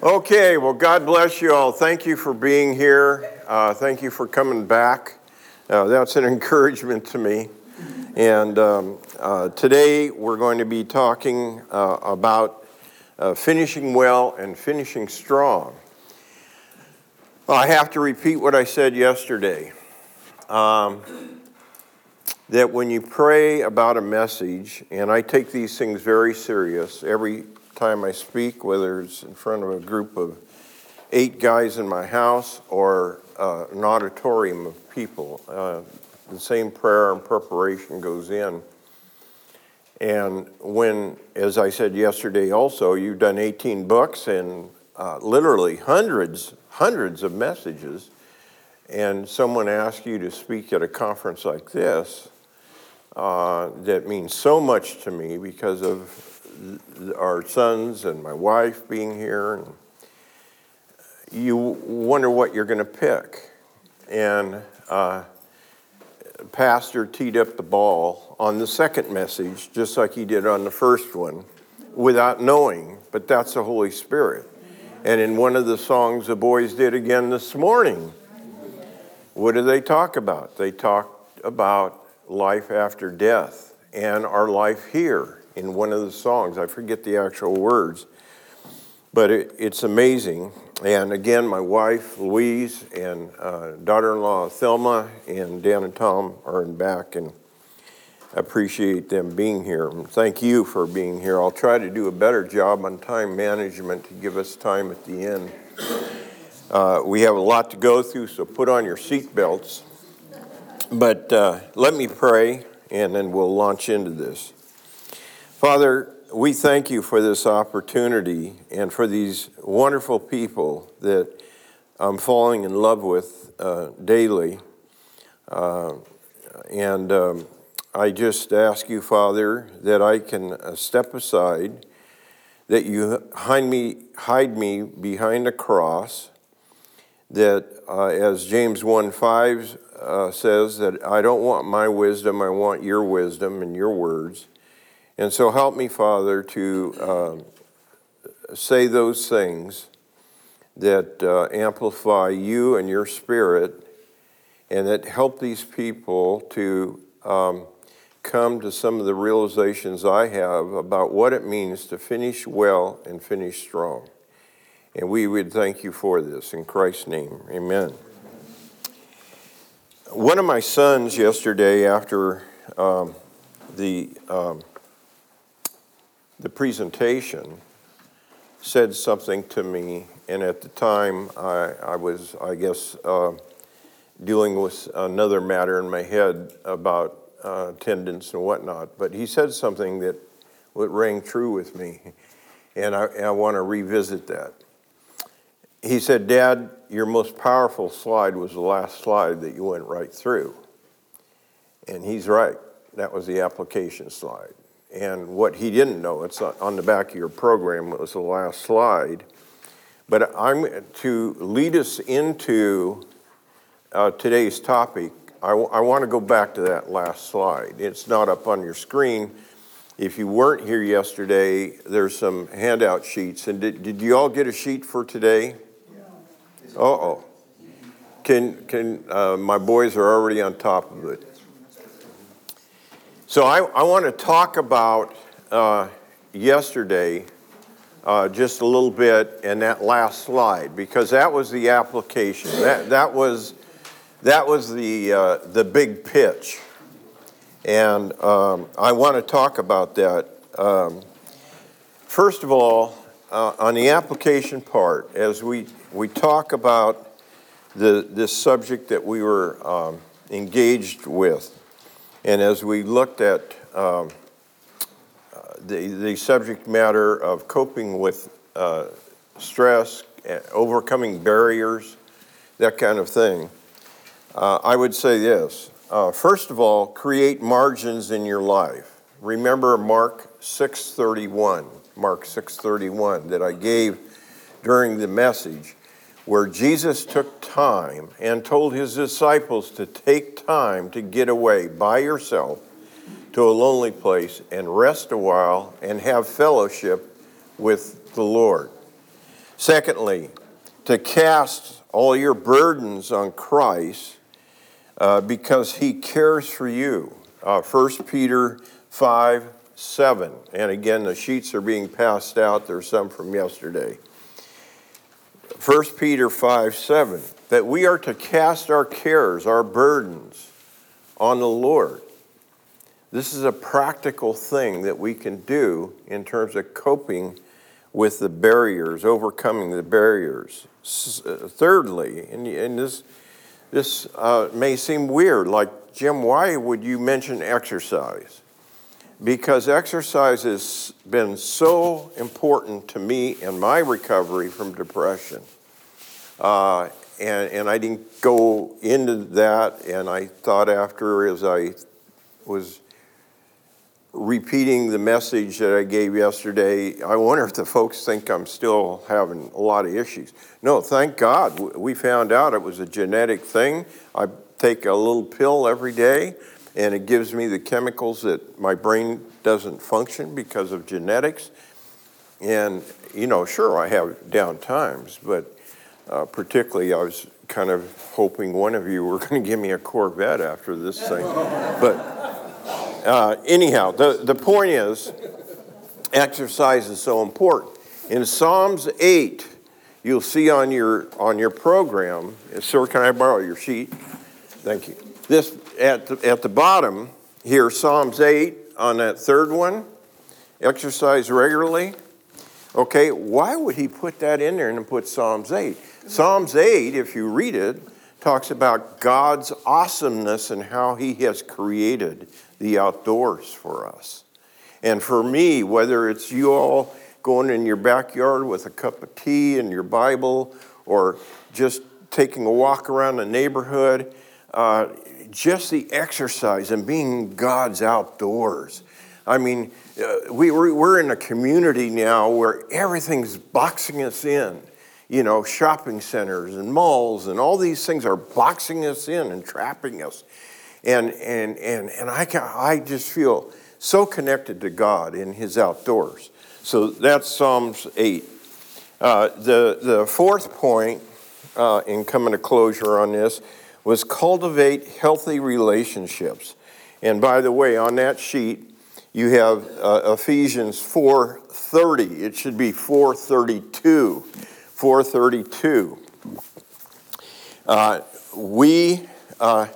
Okay, well, God bless you all. Thank you for being here. Uh, thank you for coming back. Uh, that's an encouragement to me. And um, uh, today we're going to be talking uh, about uh, finishing well and finishing strong. Well, I have to repeat what I said yesterday. Um, that when you pray about a message, and I take these things very serious every time I speak, whether it's in front of a group of eight guys in my house or uh, an auditorium of people, uh, the same prayer and preparation goes in. And when, as I said yesterday also, you've done 18 books and uh, literally hundreds, hundreds of messages, and someone asks you to speak at a conference like this, uh, that means so much to me because of our sons and my wife being here, and you wonder what you're going to pick. And uh, Pastor teed up the ball on the second message, just like he did on the first one, without knowing, but that's the Holy Spirit. And in one of the songs the boys did again this morning, what do they talk about? They talked about life after death and our life here in one of the songs. I forget the actual words, but it, it's amazing. And again, my wife, Louise, and uh, daughter in law, Thelma, and Dan and Tom are in back, and appreciate them being here. Thank you for being here. I'll try to do a better job on time management to give us time at the end. Uh, we have a lot to go through, so put on your seatbelts. But uh, let me pray, and then we'll launch into this. Father, we thank you for this opportunity and for these wonderful people that I'm falling in love with uh, daily. Uh, and um, I just ask you, Father, that I can uh, step aside, that you hide me, hide me behind a cross, that uh, as James 1 5 uh, says, that I don't want my wisdom, I want your wisdom and your words. And so help me, Father, to uh, say those things that uh, amplify you and your spirit and that help these people to um, come to some of the realizations I have about what it means to finish well and finish strong. And we would thank you for this. In Christ's name, amen. One of my sons yesterday, after um, the um, the presentation said something to me, and at the time I, I was, I guess, uh, dealing with another matter in my head about uh, attendance and whatnot. But he said something that, that rang true with me, and I, I want to revisit that. He said, Dad, your most powerful slide was the last slide that you went right through. And he's right. That was the application slide. And what he didn't know, it's on the back of your program, it was the last slide. But I'm to lead us into uh, today's topic. I, w- I want to go back to that last slide. It's not up on your screen. If you weren't here yesterday, there's some handout sheets. And did, did you all get a sheet for today? Uh oh. Can, can, uh, my boys are already on top of it. So I, I want to talk about uh, yesterday uh, just a little bit in that last slide because that was the application. That, that was, that was the, uh, the big pitch. And um, I want to talk about that. Um, first of all, uh, on the application part, as we, we talk about the, this subject that we were um, engaged with, and as we looked at um, the, the subject matter of coping with uh, stress, overcoming barriers, that kind of thing, uh, I would say this. Uh, first of all, create margins in your life. Remember Mark 6:31, Mark 6:31 that I gave during the message where Jesus took time and told his disciples to take time to get away by yourself to a lonely place and rest a while and have fellowship with the Lord. Secondly, to cast all your burdens on Christ uh, because he cares for you. Uh, 1 Peter 5 7. And again, the sheets are being passed out. There's some from yesterday. 1 Peter 5 7. That we are to cast our cares, our burdens on the Lord. This is a practical thing that we can do in terms of coping with the barriers, overcoming the barriers. Uh, thirdly, and, this, this uh, may seem weird, like, Jim, why would you mention exercise? Because exercise has been so important to me in my recovery from depression. Uh, and, and I didn't go into that, and I thought after as I was repeating the message that I gave yesterday, I wonder if the folks think I'm still having a lot of issues. No, thank God. We found out it was a genetic thing. I take a little pill every day, and it gives me the chemicals that my brain doesn't function because of genetics. And, you know, sure, I have down times, but uh, particularly I was kind of hoping one of you were going to give me a Corvette after this thing. but uh, anyhow, the, the point is exercise is so important. In Psalms 8, you'll see on your, on your program, sir, can I borrow your sheet? Thank you. This, at the, at the bottom here, Psalms 8, on that third one, exercise regularly. Okay, why would he put that in there and put Psalms 8? Psalms 8, if you read it, talks about God's awesomeness and how he has created the outdoors for us. And for me, whether it's you all going in your backyard with a cup of tea and your Bible, or just taking a walk around the neighborhood, uh, just the exercise and being God's outdoors. I mean, uh, we, we're in a community now where everything's boxing us in. You know, shopping centers and malls and all these things are boxing us in and trapping us. And, and, and, and I, can, I just feel so connected to God in His outdoors. So that's Psalms 8. Uh, the, the fourth point uh, in coming to closure on this was cultivate healthy relationships. And by the way, on that sheet, you have uh, Ephesians 4:30. It should be 432. 432. Uh, we uh,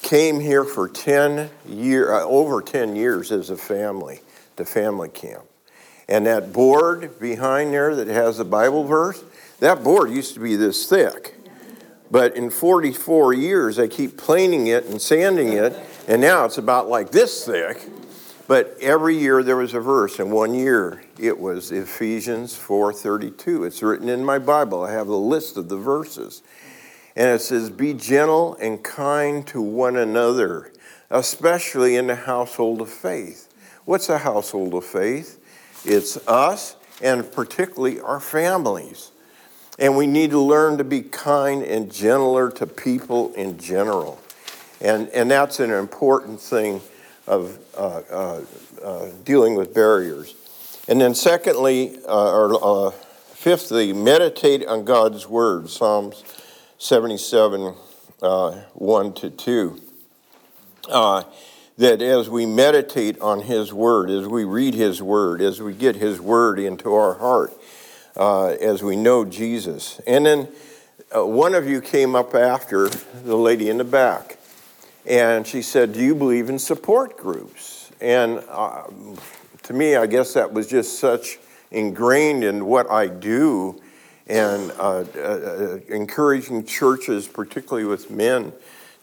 came here for 10 year, uh, over 10 years as a family to family camp. And that board behind there that has the Bible verse, that board used to be this thick. But in 44 years, they keep planing it and sanding it, and now it's about like this thick. But every year there was a verse, and one year it was Ephesians 4:32. It's written in my Bible. I have a list of the verses. And it says, Be gentle and kind to one another, especially in the household of faith. What's a household of faith? It's us and particularly our families. And we need to learn to be kind and gentler to people in general. And, and that's an important thing of uh, uh, uh, dealing with barriers. And then, secondly, uh, or uh, fifthly, meditate on God's word. Psalms 77, uh, 1 to 2. Uh, that as we meditate on His Word, as we read His Word, as we get His Word into our heart, uh, as we know Jesus. And then uh, one of you came up after, the lady in the back, and she said, Do you believe in support groups? And uh, to me, I guess that was just such ingrained in what I do and uh, uh, encouraging churches, particularly with men,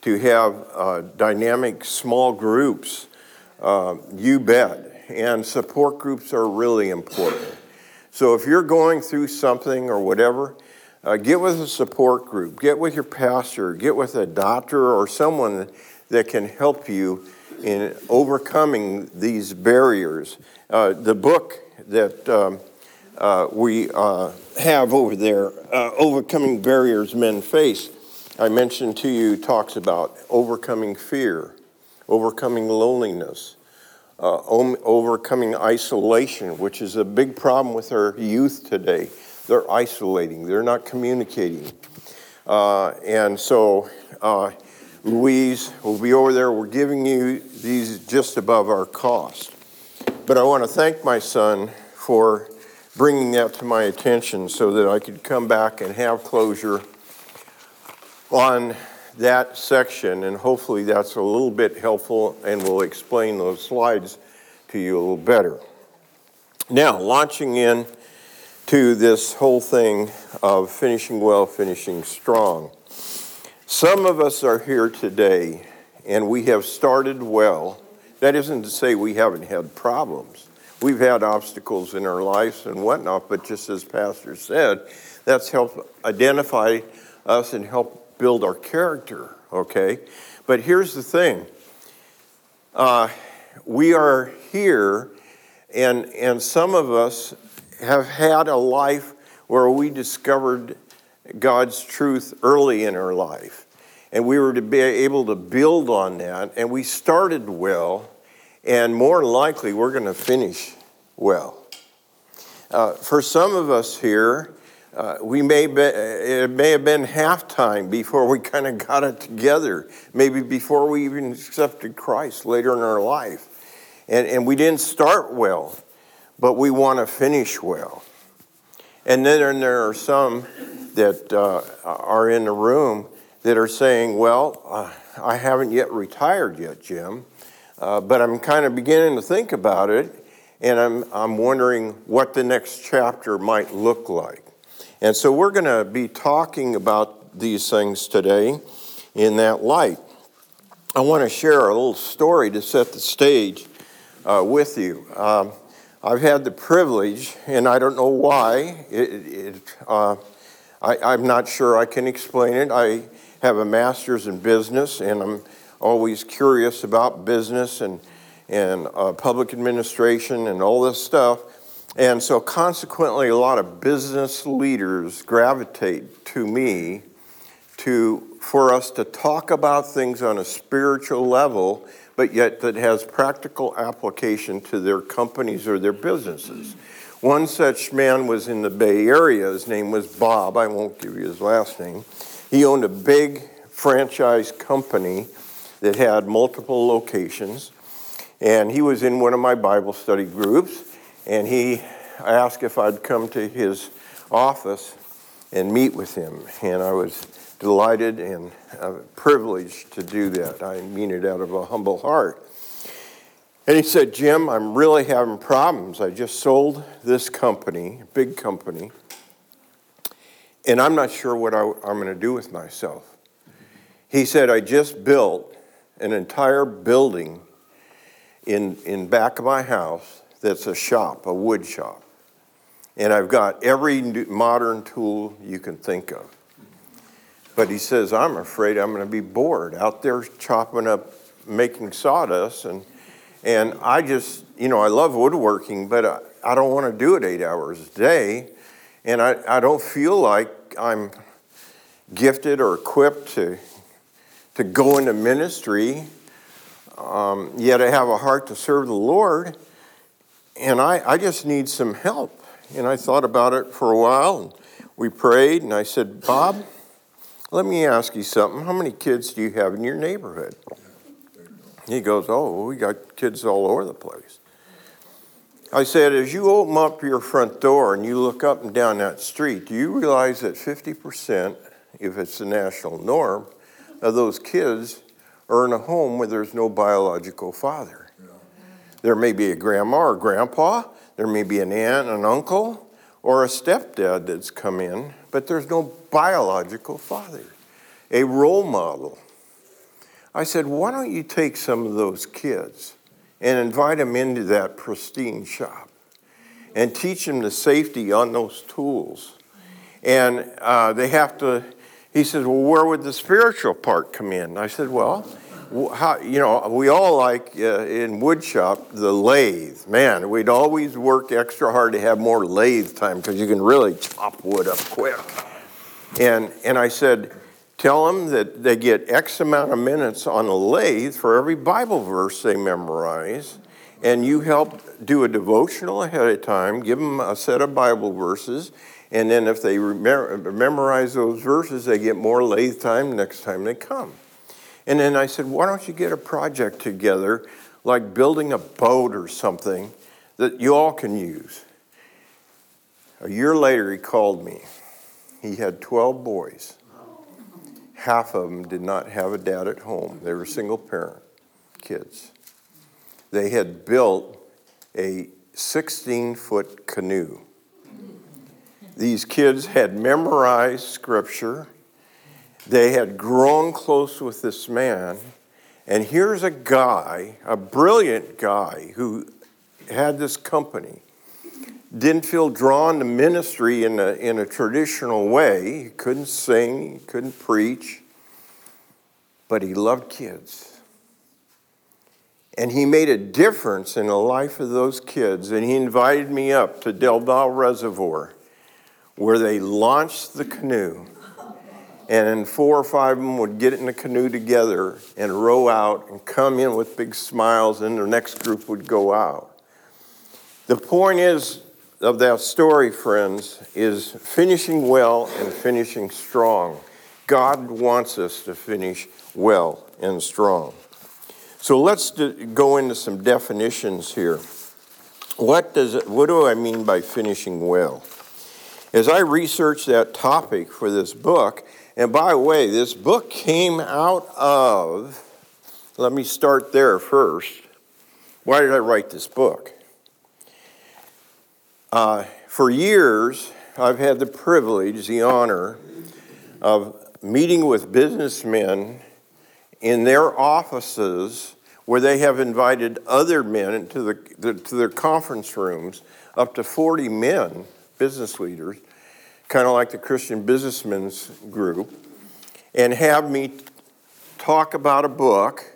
to have uh, dynamic small groups. You bet. And support groups are really important. So if you're going through something or whatever, uh, get with a support group, get with your pastor, get with a doctor or someone that can help you in overcoming these barriers. the book that um, uh, we uh, have over there, uh, Overcoming Barriers Men Face. I mentioned to you talks about overcoming fear, overcoming loneliness, uh, overcoming isolation, which is a big problem with our youth today. they're isolating, they're not communicating. Uh, and so uh, Louise will be over there. We're giving you these just above our cost. But I want to thank my son for bringing that to my attention so that I could come back and have closure on that section, and hopefully that's a little bit helpful and will explain those slides to you a little better. Now, launching in to this whole thing of finishing well, finishing strong. Some of us are here today and we have started well. That isn't to say we haven't had problems. We've had obstacles in our lives and whatnot, but just as Pastor said, that's helped identify us and help build our character, okay? But here's the thing uh, we are here, and, and some of us have had a life where we discovered God's truth early in our life. And we were to be able to build on that, and we started well, and more likely we're going to finish well. Uh, for some of us here, uh, we may be, it may have been halftime before we kind of got it together, maybe before we even accepted Christ later in our life. And, and we didn't start well but we want to finish well. And then there are some that uh, are in the room that are saying, Well, uh, I haven't yet retired yet, Jim, uh, but I'm kind of beginning to think about it, and I'm, I'm wondering what the next chapter might look like. And so we're going to be talking about these things today in that light. I want to share a little story to set the stage uh, with you. Um, I've had the privilege, and I don't know why, it, it, uh, I, am not sure I can explain it. I have a master's in business, and I'm always curious about business and, and uh, public administration and all this stuff. And so, consequently, a lot of business leaders gravitate to me to, for us to talk about things on a spiritual level but yet that has practical application to their companies or their businesses. One such man was in the Bay Area. His name was Bob. I won't give you his last name. He owned a big franchise company that had multiple locations. And he was in one of my Bible study groups. And he asked if I'd come to his office and meet with him. And I was delighted and uh, privileged to do that. I mean it out of a humble heart. And he said, Jim, I'm really having problems. I just sold this company, big company, and I'm not sure what I, am going to do with myself. He said, I just built an entire building in, in back of my house that's a shop, a wood shop. And I've got every modern tool you can think of. But he says, I'm afraid I'm going to be bored out there chopping up, making sawdust. And, and I just, you know, I love woodworking, but I, I don't want to do it eight hours a day. And I, I don't feel like I'm gifted or equipped to, to go into ministry. Um, yet I have a heart to serve the Lord. And I, I just need some help. And I thought about it for a while. And we prayed, and I said, Bob, let me ask you something. How many kids do you have in your neighborhood? He goes, Oh, we got kids all over the place. I said, As you open up your front door and you look up and down that street, do you realize that 50%, if it's the national norm, of those kids are in a home where there's no biological father? There may be a grandma or grandpa, there may be an aunt, an uncle, or a stepdad that's come in but there's no biological father, a role model. I said, why don't you take some of those kids and invite them into that pristine shop and teach them the safety on those tools? And uh, they have to, he says, well, where would the spiritual part come in? I said, well, how, you know, we all like uh, in woodshop the lathe. Man, we'd always work extra hard to have more lathe time because you can really chop wood up quick. And, and I said, tell them that they get X amount of minutes on a lathe for every Bible verse they memorize. And you help do a devotional ahead of time, give them a set of Bible verses, And then if they memorize those verses, they get more lathe time next time they come. And then I said, why don't you get a project together, like building a boat or something that you all can use? A year later, he called me. He had 12 boys. Half of them did not have a dad at home, they were single parent kids. They had built a 16 foot canoe. These kids had memorized scripture, they had grown close with this man. And here's a guy, a brilliant guy, who had this company didn't feel drawn to ministry in a, in a traditional way. He couldn't sing, he couldn't preach, but he loved kids. And he made a difference in the life of those kids. And he invited me up to Del Valle Reservoir, where they launched the canoe. And four or five of them would get in the canoe together and row out and come in with big smiles, and the next group would go out. The point is, of that story, friends, is finishing well and finishing strong. God wants us to finish well and strong. So let's go into some definitions here. What, does it, what do I mean by finishing well? As I researched that topic for this book, and by the way, this book came out of, let me start there first. Why did I write this book? Uh, for years, I've had the privilege, the honor of meeting with businessmen in their offices where they have invited other men into the, the, to their conference rooms, up to 40 men, business leaders, kind of like the Christian Businessmen's Group, and have me talk about a book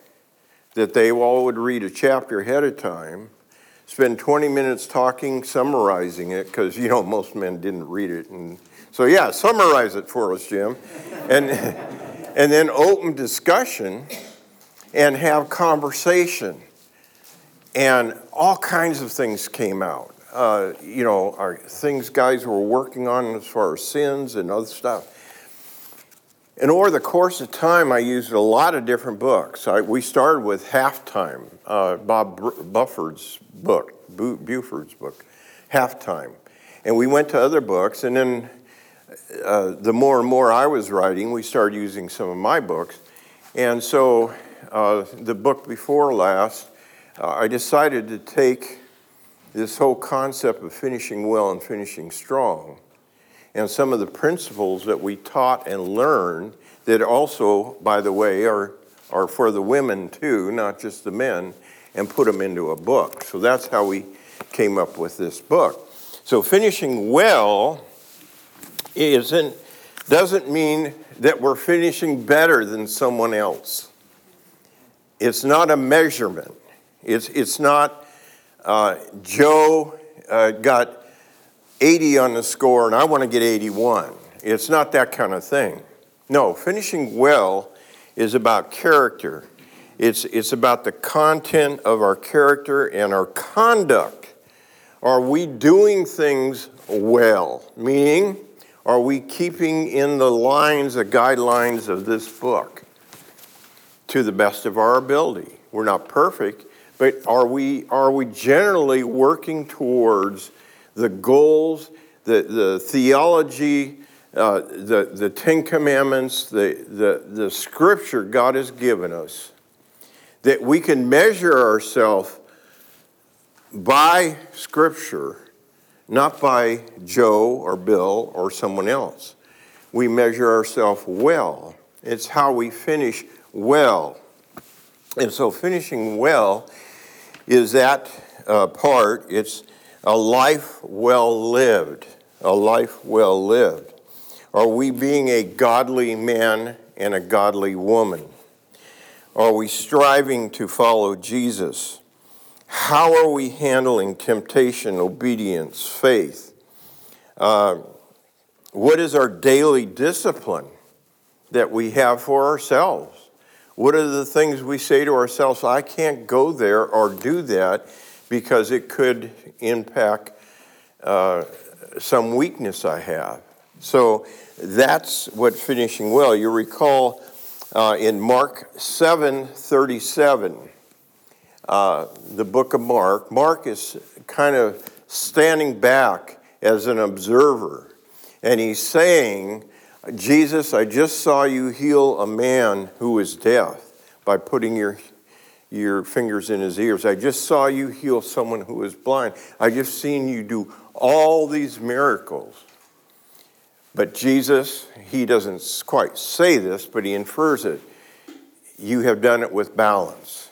that they all would read a chapter ahead of time spend 20 minutes talking, summarizing it, because, you know, most men didn't read it. And so, yeah, summarize it for us, Jim. And, and then open discussion and have conversation. And all kinds of things came out. Uh, you know, our things guys were working on as far as sins and other stuff. And over the course of time, I used a lot of different books. I, we started with Halftime, uh, Bob Bufford's book, Buford's book, Halftime. And we went to other books, and then uh, the more and more I was writing, we started using some of my books. And so uh, the book before last, uh, I decided to take this whole concept of finishing well and finishing strong and some of the principles that we taught and learned that also, by the way, are, are for the women too, not just the men, and put them into a book. So that's how we came up with this book. So finishing well isn't, doesn't mean that we're finishing better than someone else. It's not a measurement. It's, it's not uh, Joe uh, got 80 on the score and I want to get 81. It's not that kind of thing. No, finishing well is about character. It's, it's about the content of our character and our conduct. Are we doing things well? Meaning, are we keeping in the lines, the guidelines of this book to the best of our ability? We're not perfect, but are we, are we generally working towards the goals, the, the theology, uh, the, the Ten Commandments, the, the, the scripture God has given us, that we can measure ourselves by scripture, not by Joe or Bill or someone else. We measure ourselves well. It's how we finish well. And so finishing well is that uh, part. It's a life well lived. A life well lived. Are we being a godly man and a godly woman? Are we striving to follow Jesus? How are we handling temptation, obedience, faith? Uh, what is our daily discipline that we have for ourselves? What are the things we say to ourselves, I can't go there or do that because it could impact uh, some weakness I have. So that's what finishing well. You recall uh, in Mark 7 37, uh, the book of Mark, Mark is kind of standing back as an observer. And he's saying, Jesus, I just saw you heal a man who was deaf by putting your, your fingers in his ears. I just saw you heal someone who was blind. I just seen you do all these miracles. But Jesus, he doesn't quite say this, but he infers it. You have done it with balance.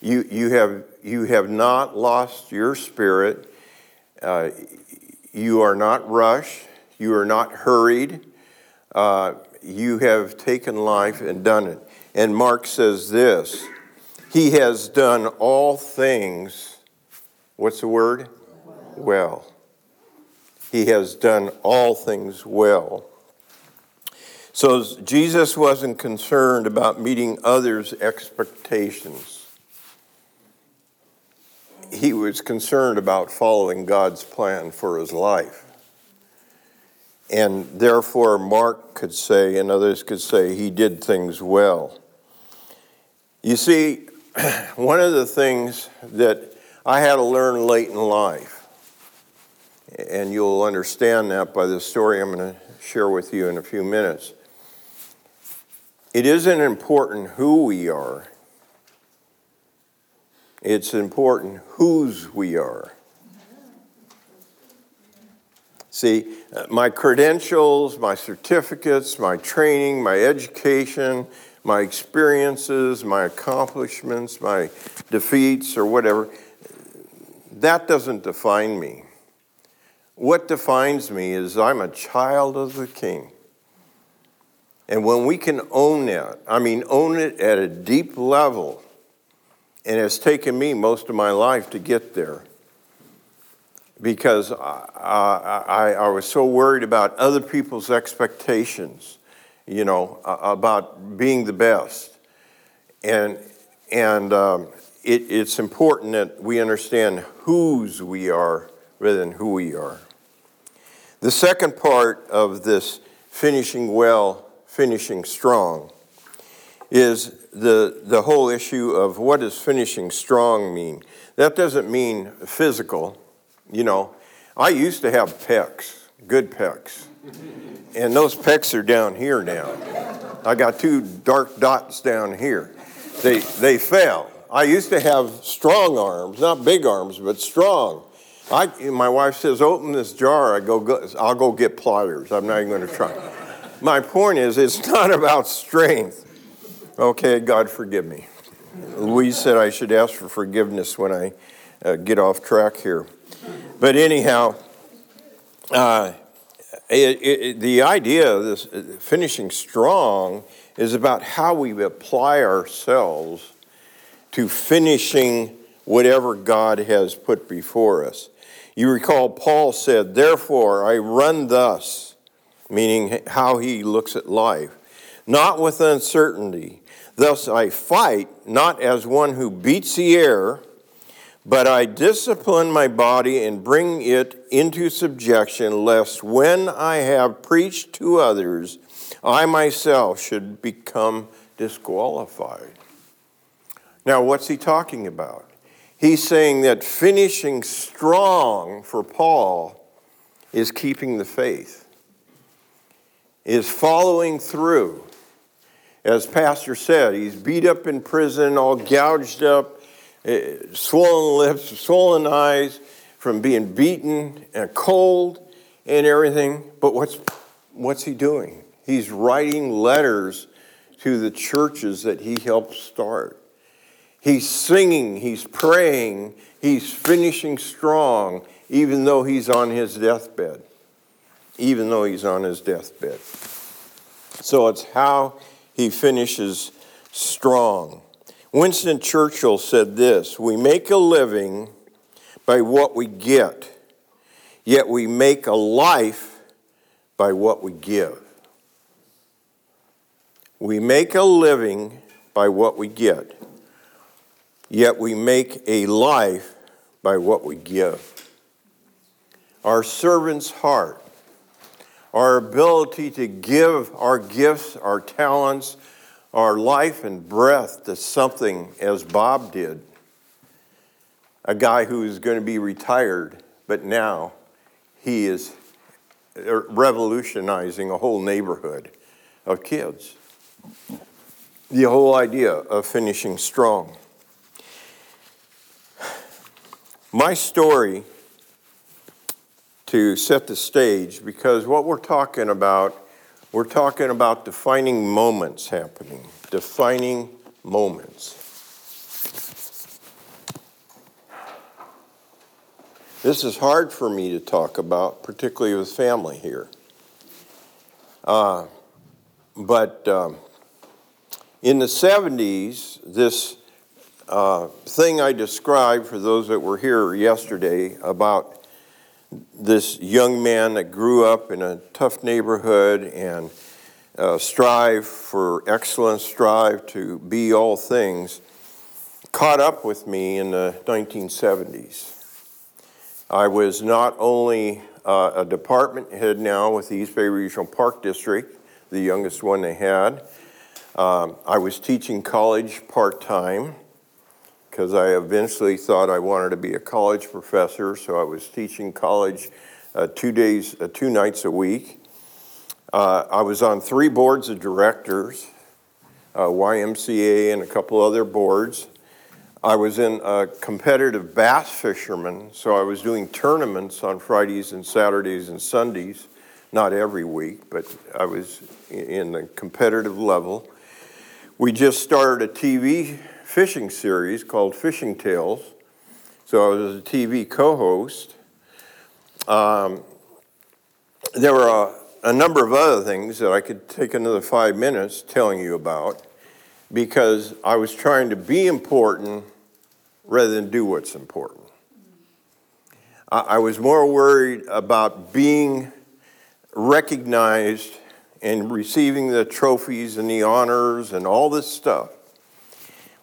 You, you, have, you have not lost your spirit. Uh, you are not rushed. You are not hurried. Uh, you have taken life and done it. And Mark says this He has done all things, what's the word? Well. He has done all things well. So Jesus wasn't concerned about meeting others' expectations. He was concerned about following God's plan for his life. And therefore, Mark could say, and others could say, he did things well. You see, one of the things that I had to learn late in life and you'll understand that by the story I'm going to share with you in a few minutes. It isn't important who we are, it's important whose we are. See, uh, my credentials, my certificates, my training, my education, my experiences, my accomplishments, my defeats, or whatever, that doesn't define me. What defines me is I'm a child of the King. And when we can own that, I mean, own it at a deep level, and it's taken me most of my life to get there because I, I, I was so worried about other people's expectations, you know, about being the best. And, and um, it, it's important that we understand whose we are rather than who we are. The second part of this finishing well, finishing strong, is the, the whole issue of what does finishing strong mean? That doesn't mean physical. You know, I used to have pecs, good pecs. And those pecs are down here now. I got two dark dots down here. They, they fell. I used to have strong arms, not big arms, but strong. I, my wife says, open this jar. I go, go, I'll go get pliers. I'm not even going to try. my point is, it's not about strength. Okay, God forgive me. Louise said I should ask for forgiveness when I uh, get off track here. But anyhow, uh, it, it, the idea of this uh, finishing strong is about how we apply ourselves to finishing whatever God has put before us. You recall Paul said, Therefore I run thus, meaning how he looks at life, not with uncertainty. Thus I fight, not as one who beats the air, but I discipline my body and bring it into subjection, lest when I have preached to others, I myself should become disqualified. Now, what's he talking about? He's saying that finishing strong for Paul is keeping the faith, is following through. As Pastor said, he's beat up in prison, all gouged up, Eh, swollen lips, swollen eyes from being beaten and cold and everything. But what's, what's he doing? He's writing letters to the churches that he helped start. He's singing, he's praying, he's finishing strong, even though he's on his deathbed. Even though he's on his deathbed. So it's how he finishes strong. Winston Churchill said this We make a living by what we get, yet we make a life by what we give. We make a living by what we get yet we make a life by what we give. our servant's heart, our ability to give our gifts, our talents, our life and breath to something as Bob did. A guy who is going to be retired, but now he is uh, revolutionizing a whole neighborhood of kids. The whole idea of finishing strong. My story to set the stage because what we're talking about, we're talking about defining moments happening, defining moments. This is hard for me to talk about, particularly with family here. Uh, but um, in the 70s, this uh, thing I described for those that were here yesterday about this young man that grew up in a tough neighborhood and uh, strive for excellence, strive to be all things, caught up with me in the 1970s. I was not only uh, a department head now with the East Bay Regional Park District, the youngest one they had. Um, I was teaching college part time because I eventually thought I wanted to be a college professor, so I was teaching college uh, two days, uh, two nights a week. Uh, I was on three boards of directors, uh, YMCA, and a couple other boards. I was in a competitive bass fisherman, so I was doing tournaments on Fridays and Saturdays and Sundays, not every week, but I was in the competitive level. We just started a TV fishing series called Fishing Tales, so I was a TV co host. Um, there were a, a number of other things that I could take another five minutes telling you about because I was trying to be important rather than do what's important. I, I was more worried about being recognized and receiving the trophies and the honors and all this stuff.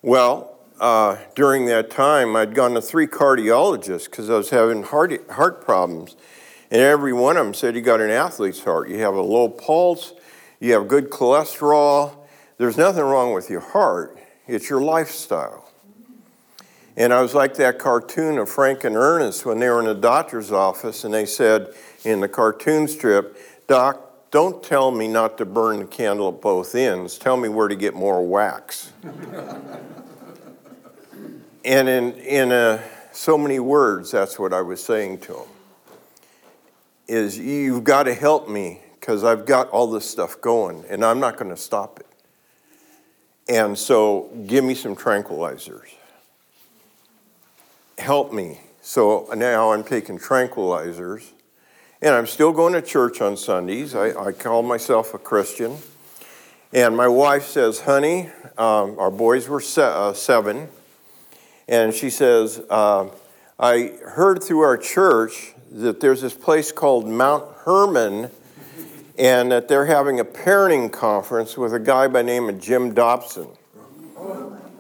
Well, uh, during that time, I'd gone to three cardiologists because I was having heart, heart problems. And every one of them said, You got an athlete's heart. You have a low pulse, you have good cholesterol, there's nothing wrong with your heart, it's your lifestyle. And I was like that cartoon of Frank and Ernest when they were in the doctor's office and they said in the cartoon strip, Doc, don't tell me not to burn the candle at both ends. Tell me where to get more wax. and in, in a, so many words, that's what I was saying to him. Is you've got to help me because I've got all this stuff going and I'm not going to stop it. And so give me some tranquilizers. Help me. So now I'm taking tranquilizers and I'm still going to church on Sundays. I, I call myself a Christian. And my wife says, honey, um, our boys were se- uh, seven. And she says, uh, I heard through our church that there's this place called Mount Hermon and that they're having a parenting conference with a guy by name of Jim Dobson.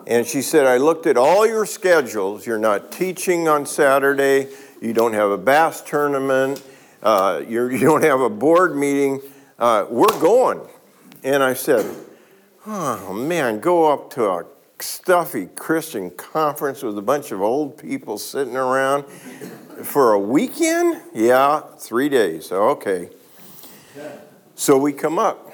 And she said, I looked at all your schedules. You're not teaching on Saturday. You don't have a bass tournament. Uh, you don't have a board meeting. Uh, we're going. And I said, Oh man, go up to a stuffy Christian conference with a bunch of old people sitting around for a weekend? Yeah, three days. Okay. So we come up.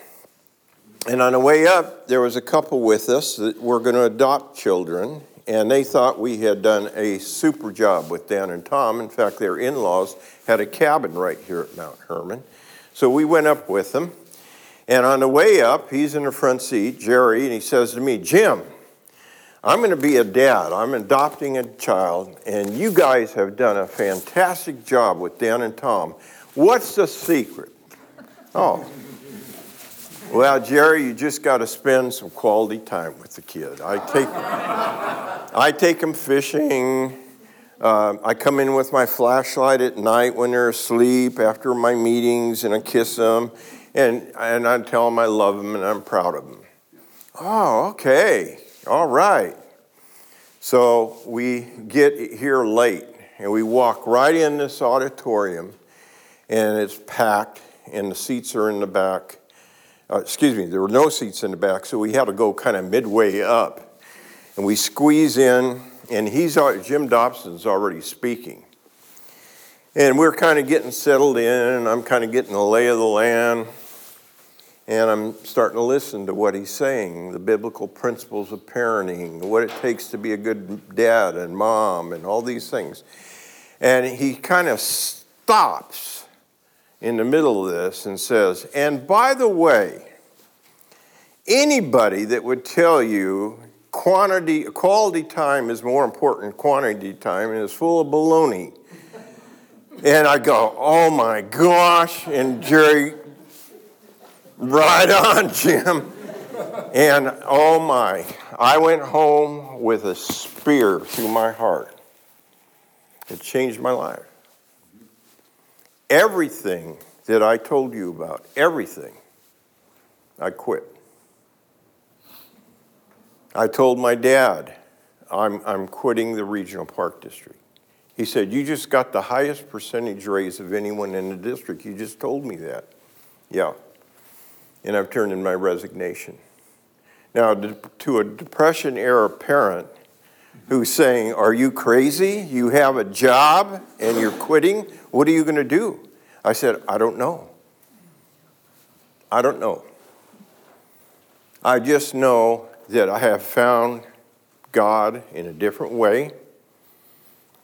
And on the way up, there was a couple with us that were going to adopt children, and they thought we had done a super job with Dan and Tom. In fact, their in laws had a cabin right here at Mount Hermon. So we went up with them, and on the way up, he's in the front seat, Jerry, and he says to me, Jim, I'm going to be a dad. I'm adopting a child, and you guys have done a fantastic job with Dan and Tom. What's the secret? Oh, well, Jerry, you just got to spend some quality time with the kid. I take, I take them fishing. Uh, I come in with my flashlight at night when they're asleep after my meetings, and I kiss them, and and I tell them I love them and I'm proud of them. Oh, okay, all right. So we get here late, and we walk right in this auditorium, and it's packed, and the seats are in the back. Uh, excuse me, there were no seats in the back, so we had to go kind of midway up. And we squeeze in, and he's Jim Dobson's already speaking. And we're kind of getting settled in, and I'm kind of getting the lay of the land. And I'm starting to listen to what he's saying the biblical principles of parenting, what it takes to be a good dad and mom, and all these things. And he kind of stops in the middle of this and says, And by the way, anybody that would tell you quantity, quality time is more important than quantity time is full of baloney. And I go, oh my gosh. And Jerry Right on, Jim. And oh my, I went home with a spear through my heart. It changed my life. Everything that I told you about, everything, I quit. I told my dad, I'm, I'm quitting the regional park district. He said, You just got the highest percentage raise of anyone in the district. You just told me that. Yeah and I've turned in my resignation. Now, to a Depression era parent who's saying, Are you crazy? You have a job and you're quitting? What are you going to do? I said, I don't know. I don't know. I just know that I have found God in a different way.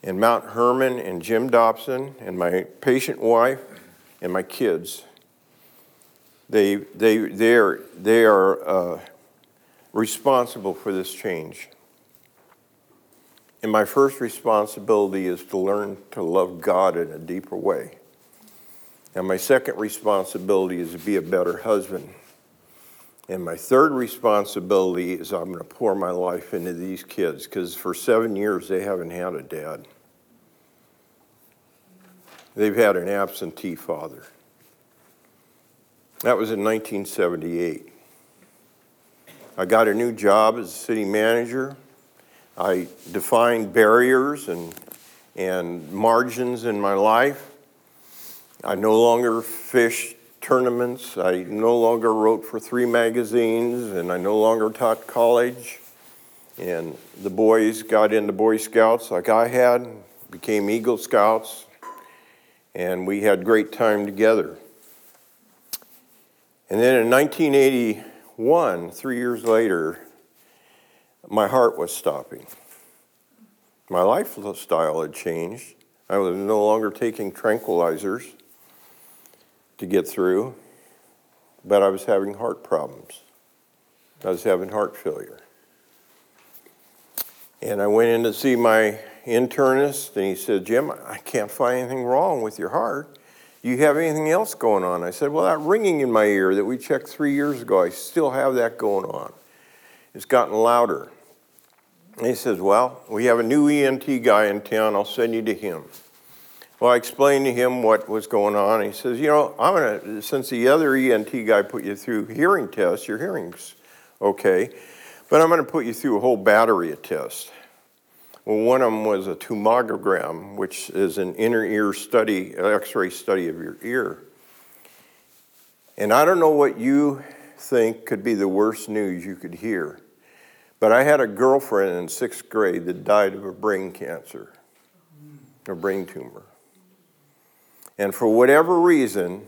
And Mount Hermon and Jim Dobson and my patient wife and my kids they, they, they are, they are uh, responsible for this change. And my first responsibility is to learn to love God in a deeper way. And my second responsibility is to be a better husband. And my third responsibility is I'm going to pour my life into these kids because for seven years they haven't had a dad. They've had an absentee father. That was in 1978. I got a new job as city manager. I defined barriers and, and margins in my life. I no longer fished tournaments. I no longer wrote for three magazines, and I no longer taught college. And the boys got into Boy Scouts like I had, became Eagle Scouts, and we had great time together. And then in 1981, three years later, my heart was stopping. My lifestyle had changed. I was no longer taking tranquilizers to get through, but I was having heart problems. I was having heart failure. And I went in to see my internist, and he said, Jim, I can't find anything wrong with your heart you have anything else going on? I said, Well, that ringing in my ear that we checked three years ago, I still have that going on. It's gotten louder. And he says, Well, we have a new ENT guy in town. I'll send you to him. Well, I explained to him what was going on. He says, You know, I'm going to, since the other ENT guy put you through hearing tests, your hearing's okay, but I'm going to put you through a whole battery of tests. Well, one of them was a tomogram, which is an inner ear study, x ray study of your ear. And I don't know what you think could be the worst news you could hear, but I had a girlfriend in sixth grade that died of a brain cancer, a brain tumor. And for whatever reason,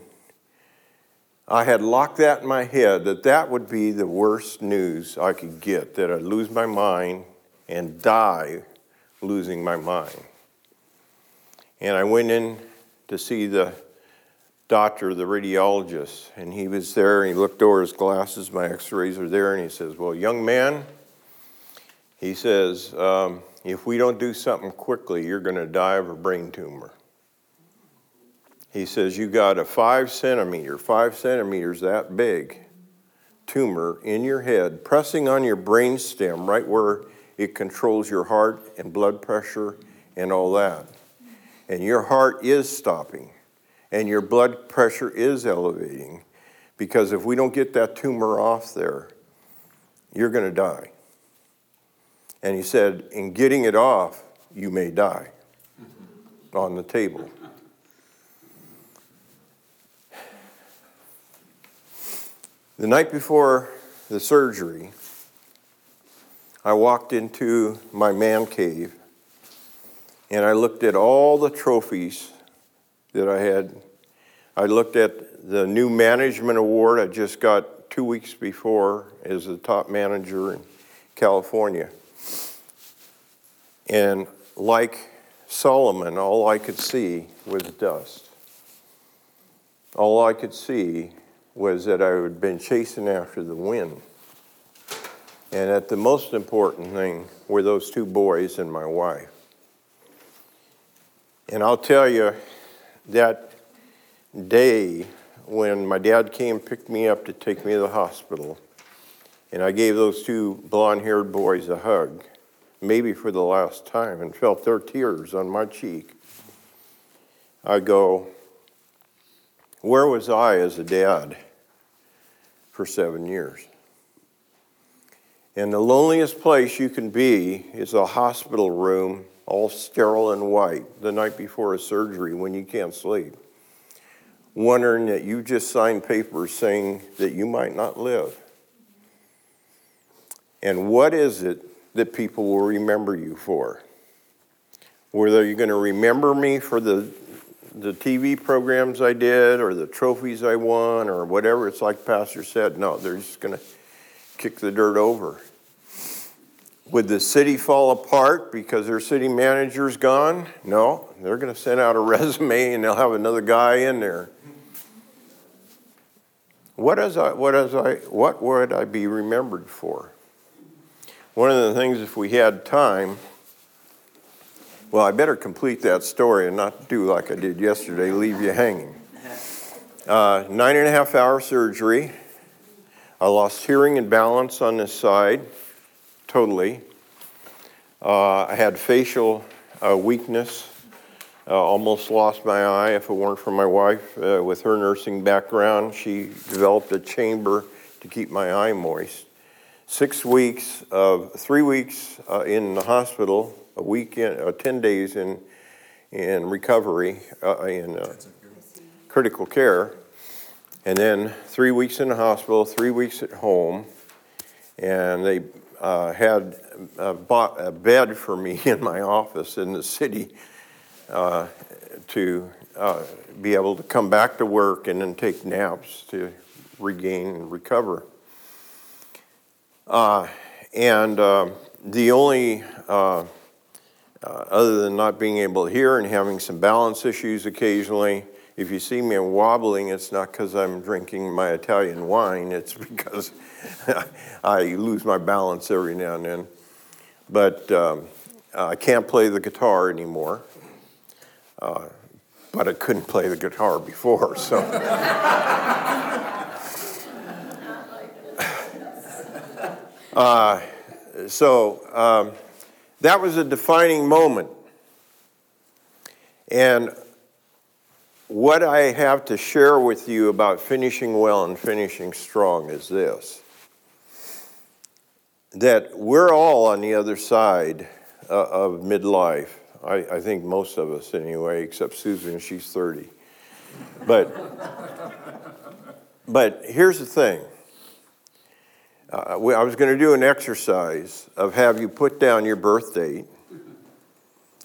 I had locked that in my head that that would be the worst news I could get, that I'd lose my mind and die losing my mind. And I went in to see the doctor, the radiologist, and he was there and he looked over his glasses. My x rays are there, and he says, Well, young man, he says, um, if we don't do something quickly, you're going to die of a brain tumor. He says, You got a five centimeter, five centimeters that big tumor in your head, pressing on your brain stem right where it controls your heart and blood pressure and all that. And your heart is stopping and your blood pressure is elevating because if we don't get that tumor off there, you're going to die. And he said, in getting it off, you may die on the table. The night before the surgery, I walked into my man cave and I looked at all the trophies that I had. I looked at the new management award I just got two weeks before as the top manager in California. And like Solomon, all I could see was dust. All I could see was that I had been chasing after the wind. And that the most important thing were those two boys and my wife. And I'll tell you, that day when my dad came picked me up to take me to the hospital, and I gave those two blonde haired boys a hug, maybe for the last time, and felt their tears on my cheek. I go, Where was I as a dad for seven years? And the loneliest place you can be is a hospital room, all sterile and white, the night before a surgery when you can't sleep, wondering that you just signed papers saying that you might not live. And what is it that people will remember you for? Whether you're going to remember me for the, the TV programs I did or the trophies I won or whatever, it's like Pastor said, no, they're just going to kick the dirt over. Would the city fall apart because their city manager's gone? No, they're going to send out a resume and they'll have another guy in there. What, is I, what, is I, what would I be remembered for? One of the things, if we had time, well, I better complete that story and not do like I did yesterday, leave you hanging. Uh, nine and a half hour surgery. I lost hearing and balance on this side, totally. Uh, I had facial uh, weakness, uh, almost lost my eye. If it weren't for my wife, uh, with her nursing background, she developed a chamber to keep my eye moist six weeks of three weeks uh, in the hospital, a week in, uh, 10 days in, in recovery, in critical care, and then three weeks in the hospital, three weeks at home, and they uh, had uh, bought a bed for me in my office in the city to be able to come back to work and then take naps to regain and recover. Uh, and uh, the only, uh, uh, other than not being able to hear and having some balance issues occasionally, if you see me wobbling, it's not because I'm drinking my Italian wine, it's because I lose my balance every now and then. But um, I can't play the guitar anymore. Uh, but I couldn't play the guitar before, so. Uh, so um, that was a defining moment. And what I have to share with you about finishing well and finishing strong is this that we're all on the other side uh, of midlife. I, I, think most of us, anyway, except Susan, she's 30. But, but here's the thing uh, I was going to do an exercise of have you put down your birth date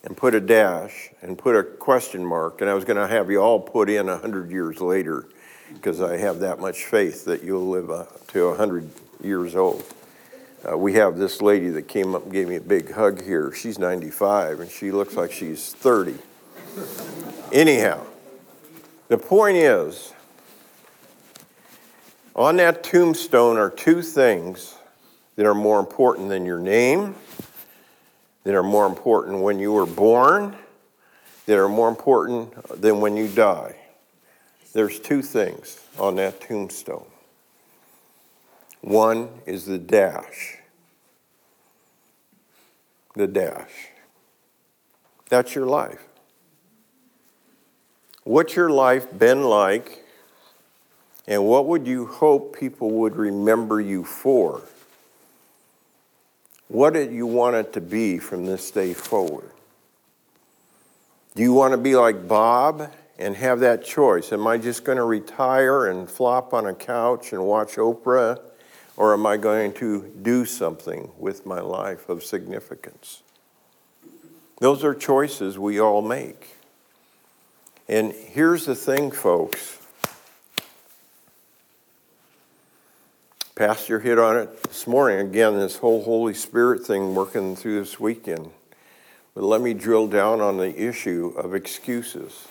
and put a dash and put a question mark, and I was going to have you all put in 100 years later because I have that much faith that you'll live uh, to 100 years old. Uh, we have this lady that came up and gave me a big hug here. She's 95 and she looks like she's 30. Anyhow, the point is, on that tombstone are two things that are more important than your name, that are more important when you were born, that are more important than when you die. There's two things on that tombstone. One is the dash. The dash. That's your life. What's your life been like and what would you hope people would remember you for? What did you want it to be from this day forward? Do you want to be like Bob and have that choice. Am I just going to retire and flop on a couch and watch Oprah? Or am I going to do something with my life of significance? Those are choices we all make. And here's the thing, folks. Pastor hit on it this morning. Again, this whole Holy Spirit thing working through this weekend. But let me drill down on the issue of excuses.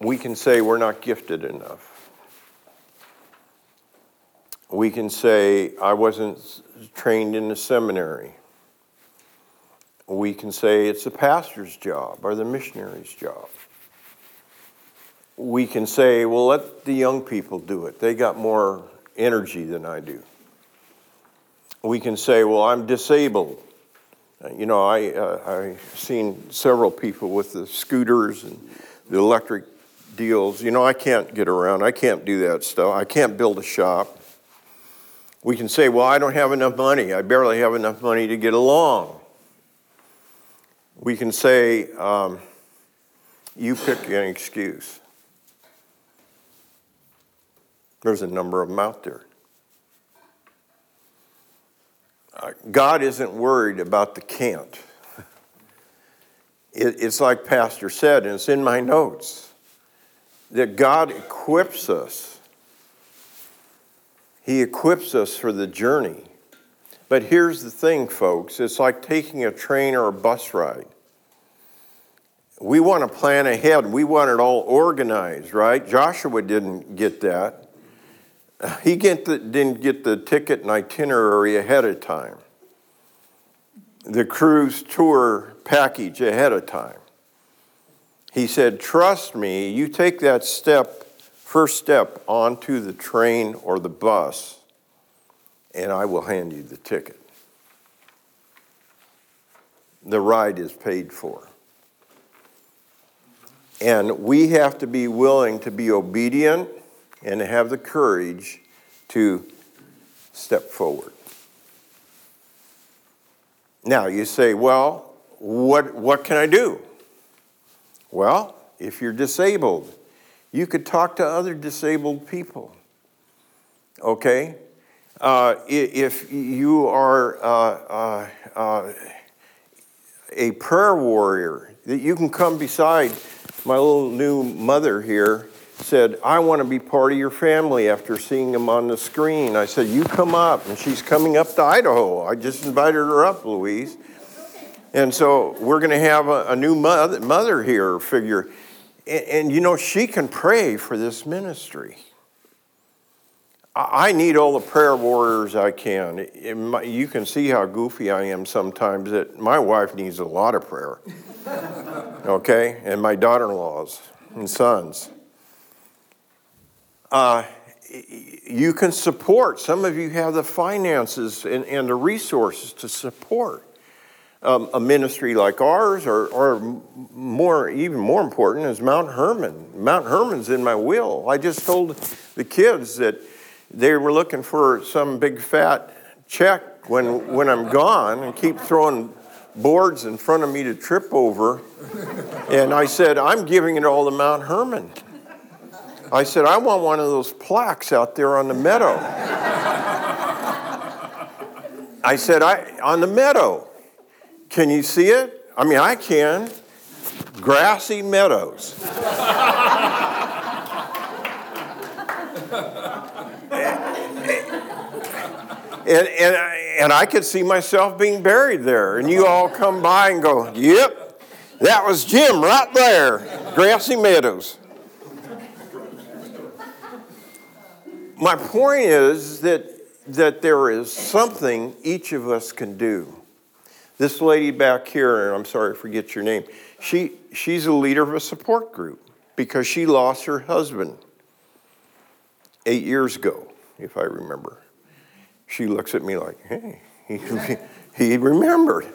We can say we're not gifted enough. We can say, I wasn't trained in the seminary. We can say it's the pastor's job or the missionary's job. We can say, well, let the young people do it. They got more energy than I do. We can say, well, I'm disabled. You know, I, uh, I've seen several people with the scooters and the electric deals. You know, I can't get around. I can't do that stuff. I can't build a shop. We can say, well, I don't have enough money. I barely have enough money to get along we can say, um, you pick an excuse. There's a number of them out there. Uh, God isn't worried about the can't. It's like Pastor said, and it's in my notes, that God equips us. He equips us for the journey. But here's the thing, folks it's like taking a train or a bus ride. We want to plan ahead, we want it all organized, right? Joshua didn't get that. He get the, didn't get the ticket and itinerary ahead of time, the cruise tour package ahead of time. He said, Trust me, you take that step, first step onto the train or the bus and I will hand you the ticket. The ride is paid for. And we have to be willing to be obedient and have the courage to step forward. Now, you say, well, what, what can I do? Well, if you're disabled, you could talk to other disabled people. Okay? Uh, if you are uh, uh, uh, a prayer warrior, that you can come beside my little new mother here said, I want to be part of your family after seeing him on the screen. I said, You come up. And she's coming up to Idaho. I just invited her up, Louise. And so we're going to have a, a new mother, mother here figure. And, and, you know, she can pray for this ministry. I need all the prayer warriors I can. You can see how goofy I am sometimes that my wife needs a lot of prayer. okay? And my daughter in laws and sons. Uh, you can support. Some of you have the finances and, and the resources to support um, a ministry like ours, or, or more, even more important, is Mount Hermon. Mount Hermon's in my will. I just told the kids that they were looking for some big fat check when, when I'm gone and keep throwing boards in front of me to trip over. And I said, I'm giving it all to Mount Hermon. I said, I want one of those plaques out there on the meadow. I said, I, on the meadow. Can you see it? I mean, I can. Grassy meadows. And, and, and I could see myself being buried there. And you all come by and go, yep, that was Jim right there, grassy meadows. My point is that, that there is something each of us can do. This lady back here, and I'm sorry to forget your name, she, she's a leader of a support group because she lost her husband eight years ago, if I remember. She looks at me like, hey, he, he remembered.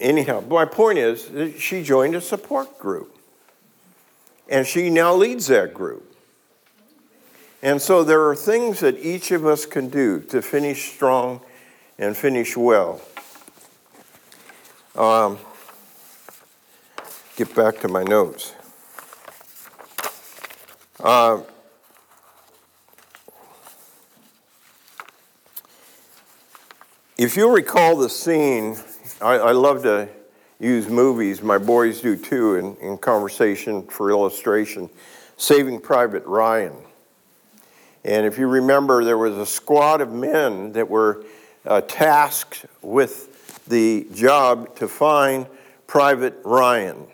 Anyhow, my point is, she joined a support group. And she now leads that group. And so there are things that each of us can do to finish strong and finish well. Um, get back to my notes. Uh, if you recall the scene, I, I, love to use movies, my boys do too, in, in conversation for illustration. Saving Private Ryan. And if you remember, there was a squad of men that were uh, tasked with the job to find Private Ryan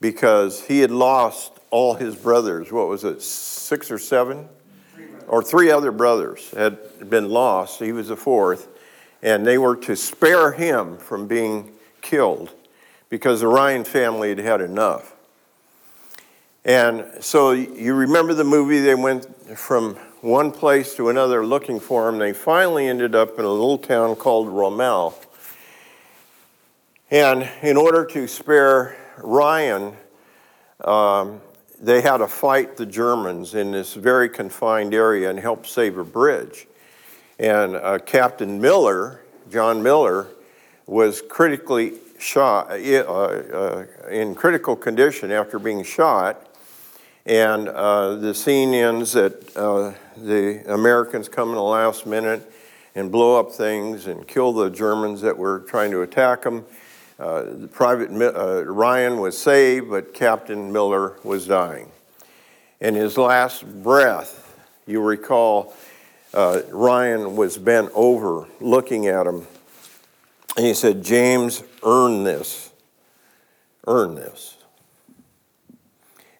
because he had lost all his brothers. What was it, six or seven? Three or three other brothers had been lost. He was the fourth. And they were to spare him from being killed because the Ryan family had had enough. And so you remember the movie, they went from one place to another looking for him. They finally ended up in a little town called Ramelle. And in order to spare Ryan, um, they had to fight the Germans in this very confined area and help save a bridge. And uh, Captain Miller, John Miller, was critically shot, uh, uh, in critical condition after being shot. And uh, the scene ends that uh, the Americans come in the last minute and blow up things and kill the Germans that were trying to attack them. Uh, private uh, Ryan was saved, but Captain Miller was dying. In his last breath, you recall, uh, Ryan was bent over looking at him, and he said, James, earn this. Earn this.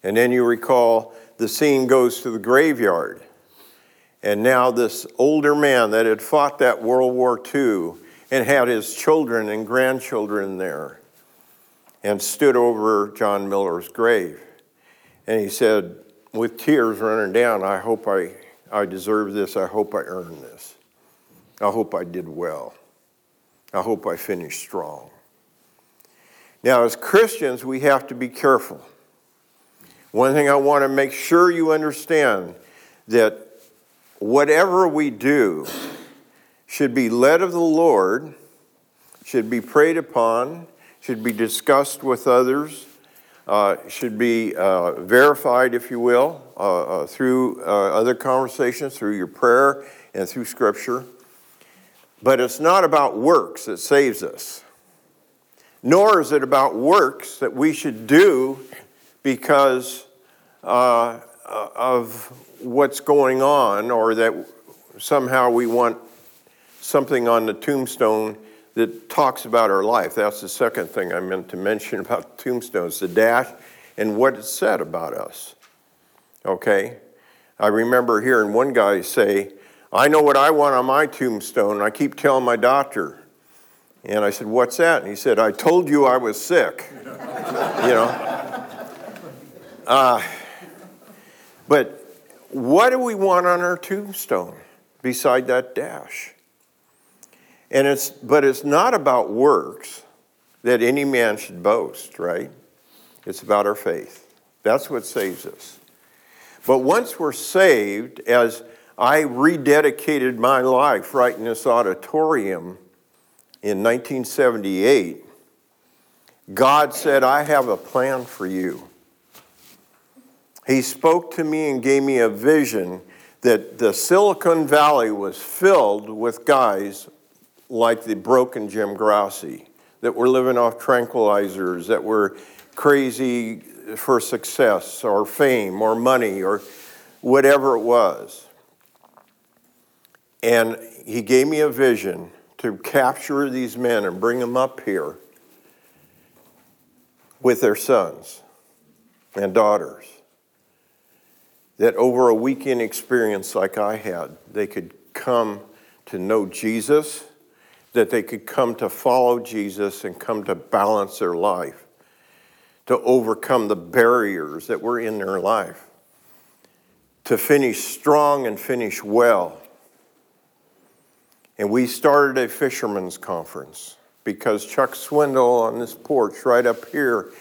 And then you recall the scene goes to the graveyard. And now, this older man that had fought that World War II and had his children and grandchildren there and stood over John Miller's grave. And he said, with tears running down, I hope I, I deserve this. I hope I earned this. I hope I did well. I hope I finished strong. Now, as Christians, we have to be careful. One thing I want to make sure you understand that whatever we do should be led of the Lord, should be prayed upon, should be discussed with others, uh, should be uh, verified, if you will, uh, uh through uh, other conversations, through your prayer, and through Scripture. But it's not about works that saves us, nor is it about works that we should do because uh, of what's going on or that somehow we want something on the tombstone that talks about our life. That's the second thing I meant to mention about tombstones the dash and what it said about us. Okay? I remember hearing one guy say, I know what I want on my tombstone. I keep telling my doctor. And I said, What's that? And he said, I told you I was sick. you know? Uh, but what do we want on our tombstone beside that dash? And it's, but it's not about works that any man should boast, right? It's about our faith. That's what saves us. But once we're saved, as I rededicated my life right in this auditorium in 1978, God said, I have a plan for you. He spoke to me and gave me a vision that the Silicon Valley was filled with guys like the broken Jim Grassi that were living off tranquilizers, that were crazy for success or fame or money or whatever it was. And he gave me a vision to capture these men and bring them up here with their sons and daughters that over a weekend experience like I had, they could come to know Jesus, that they could come to follow Jesus and come to balance their life, to overcome the barriers that were in their life, to finish strong and finish well. And we started a fishermen's conference because Chuck Swindoll on this porch right up here,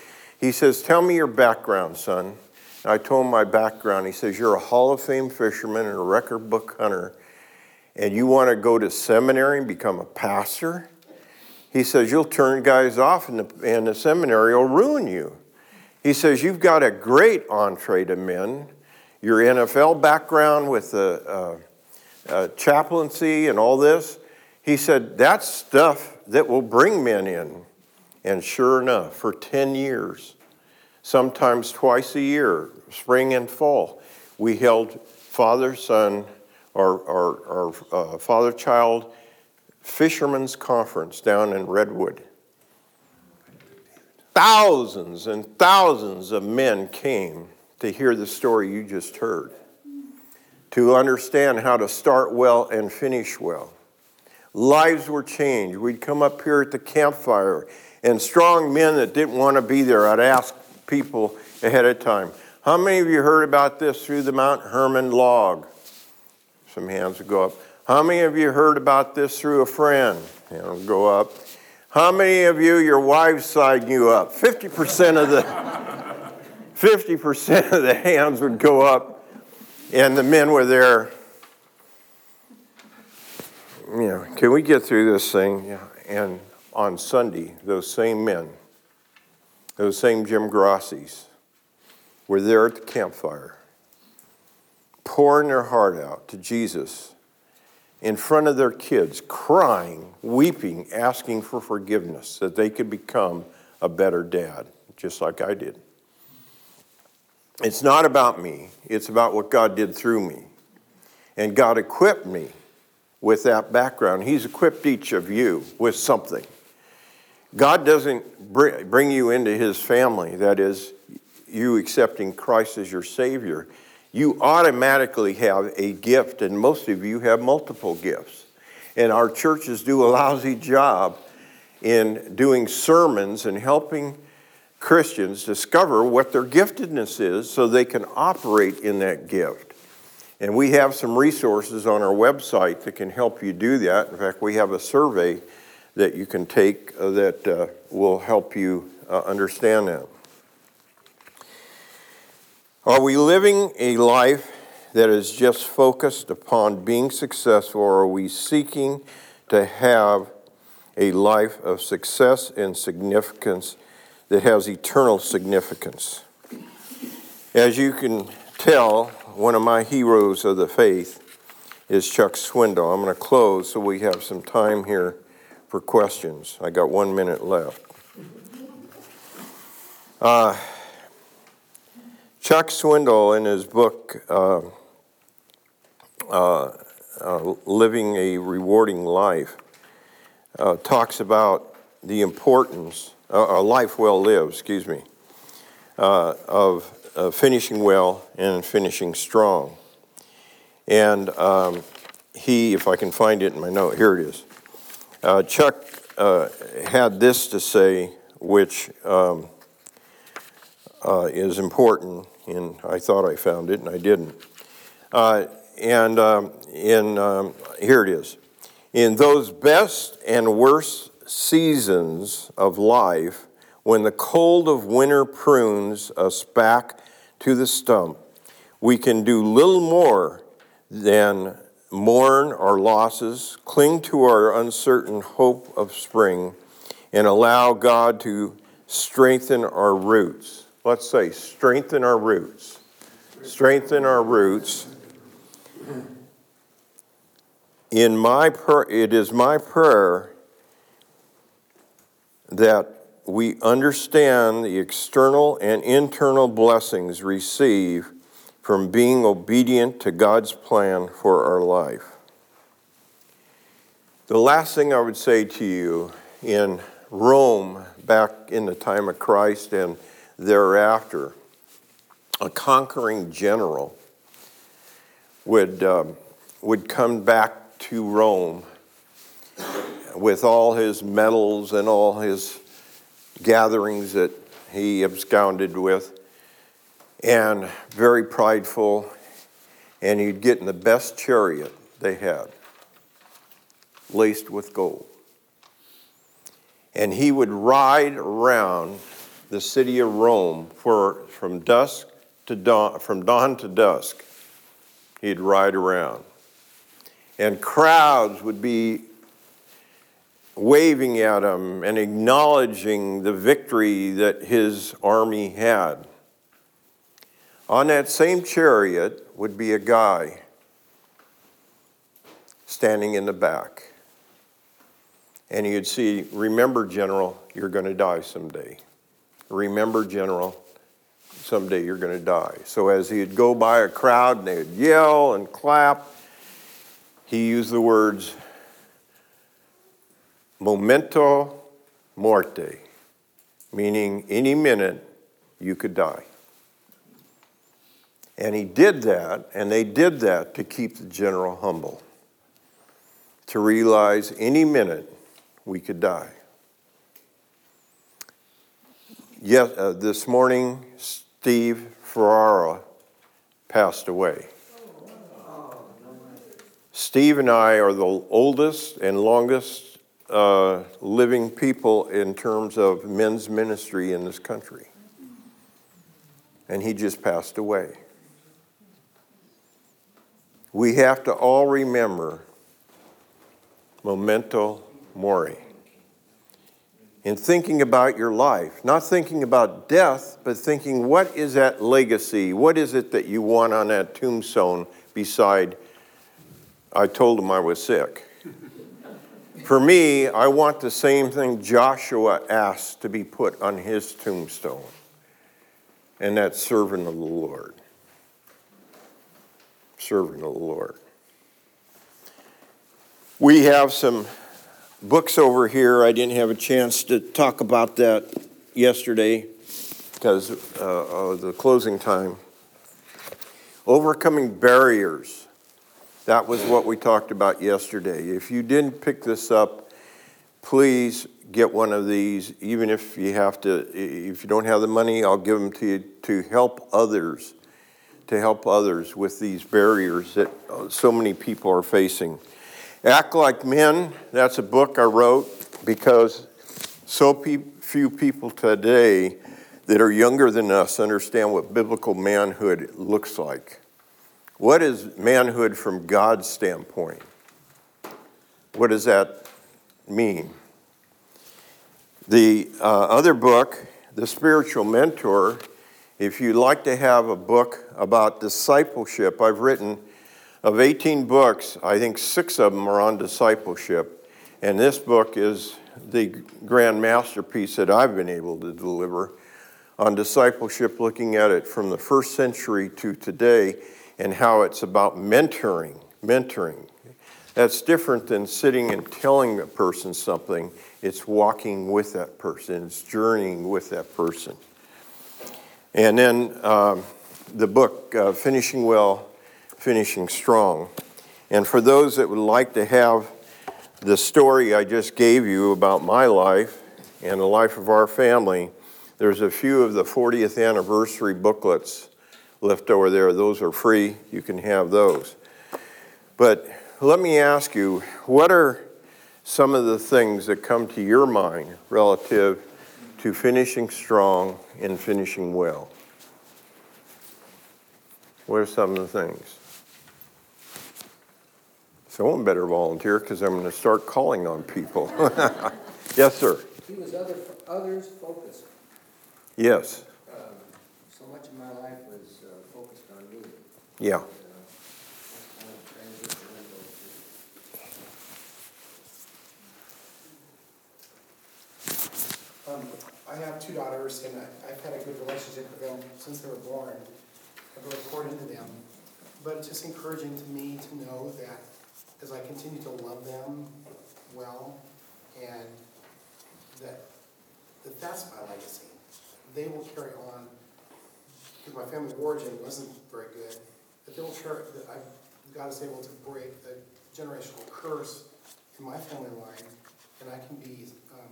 he says, Tell me your background, son. I told him my background. He says, You're a Hall of Fame fisherman and a record book hunter, and you want to go to seminary and become a pastor? He says, You'll turn guys off in the, in the seminary, will ruin you. He says, You've got a great entree to men. Your NFL background with the uh, uh, chaplaincy and all this. He said, That's stuff that will bring men in. And sure enough, for 10 years, sometimes twice a year, spring and fall, we held father son or, or, or uh, father child fishermen's conference down in Redwood. Thousands and thousands of men came to hear the story you just heard, to understand how to start well and finish well. Lives were changed. We'd come up here at the campfire, and strong men that didn't want to be there, I'd ask people ahead of time, How many of you heard about this through the Mount Hermon log? Some hands would go up. How many of you heard about this through a friend? Hand would go up. How many of you, your wives signed you up? 50% of the 50% of the hands would go up, and the men were there. You know, can we get through this thing? Yeah. And on Sunday, those same men, those same Jim Grassis, were there at the campfire, pouring their heart out to Jesus in front of their kids, crying, weeping, asking for forgiveness that they could become a better dad, just like I did. It's not about me, it's about what God did through me. And God equipped me with that background. He's equipped each of you with something. God doesn't bring you into his family, that is, you accepting Christ as your Savior. You automatically have a gift, and most of you have multiple gifts. And our churches do a lousy job in doing sermons and helping Christians discover what their giftedness is so they can operate in that gift. And we have some resources on our website that can help you do that. In fact, we have a survey that you can take uh, that uh, will help you uh, understand that. Are we living a life that is just focused upon being successful, or are we seeking to have a life of success and significance that has eternal significance? As you can tell, one of my heroes of the faith is Chuck Swindoll. I'm going to close so we have some time here for questions. I got one minute left. Uh, Chuck Swindoll, in his book, uh, uh, uh Living a Rewarding Life, uh, talks about the importance, uh, a life well lived, excuse me, of finishing well and finishing strong. And um, he, if I can find it in my note, here it is. Chuck had this to say, which um, uh, is important, and I thought I found it, and I didn't. Uh, and um, in um, here it is. In those best and worst seasons of life, when the cold of winter prunes us back to the stump, we can do little more than mourn our losses, cling to our uncertain hope of spring, and allow God to strengthen our roots let's say, strengthen our roots. Strengthen our roots. In my prayer, it is my prayer that we understand the external and internal blessings received from being obedient to God's plan for our life. The last thing I would say to you in Rome, back in the time of Christ and thereafter, a conquering general would, um, would come back to Rome with all his medals and all his gatherings that he absconded with, and very prideful, and he'd get in the best chariot they had, laced with gold. And he would ride around the city of Rome for from dusk to dawn, from dawn to dusk. He'd ride around. And crowds would be waving at him and acknowledging the victory that his army had. On that same chariot would be a guy standing in the back. And you'd see, Remember, General, you're going to die someday. Remember, General, someday you're going to die. So as he'd go by a crowd and they'd yell and clap, he used the words, Memento mori, meaning any minute you could die. And he did that, and they did that to keep the general humble, to realize any minute we could die. Yes, uh, this morning, Steve Farrar passed away. Steve and I are the oldest and longest uh, living people in terms of men's ministry in this country. And he just passed away. We have to all remember memento mori. In thinking about your life, not thinking about death, but thinking what is that legacy? What is it that you want on that tombstone beside, I told him I was sick? For me, I want the same thing Joshua asked to be put on his tombstone, and that's servant of the Lord. Servant of the Lord. We have some books over here. I didn't have a chance to talk about that yesterday because uh, of the closing time. Overcoming barriers. That was what we talked about yesterday. If you didn't pick this up, please get one of these. Even if you have to, if you don't have the money, I'll give them to you to help others, to help others with these barriers that so many people are facing. Act Like Men, that's a book I wrote because so pe- few people today that are younger than us understand what biblical manhood looks like. What is manhood from God's standpoint? What does that mean? The uh, other book, The Spiritual Mentor, if you'd like to have a book about discipleship, I've written of 18 books, I think six of them are on discipleship. And this book is the grand masterpiece that I've been able to deliver on discipleship, looking at it from the first century to today and how it's about mentoring. Mentoring. That's different than sitting and telling a person something. It's walking with that person, it's journeying with that person. And then um, the book, uh, Finishing Well, finishing strong. And for those that would like to have the story I just gave you about my life and the life of our family, there's a few of the 40th anniversary booklets left over there. Those are free. You can have those. But let me ask you what are some of the things that come to your mind relative to finishing strong and finishing well? What are some of the things? Someone better volunteer because I'm going to start calling on people. yes, sir. He was other, others focused. Yes. Um, so much of my life was uh, focused on me. Yeah. I have two daughters, and I- I've had a good relationship with them since they were born. I've really poured into them. But it's just encouraging to me to know that as I continue to love them well, and that, that that's my legacy. They will carry on, because my family origin wasn't very good, but they will carry, that I, God is able to break the generational curse in my family line, and I can be um,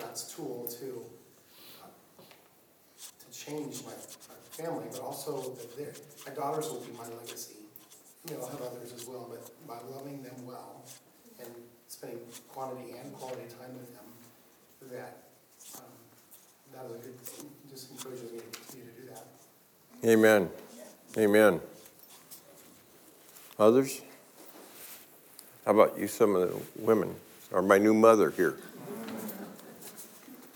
God's tool to, uh, to change my, my family, but also that my daughters will be my legacy. You know, I'll have others as well, but by loving them well and spending quantity and quality time with them, that, um, that is a good, thing. just encourages me to continue to do that. Amen. Amen. Others? How about you, some of the women? or my new mother here.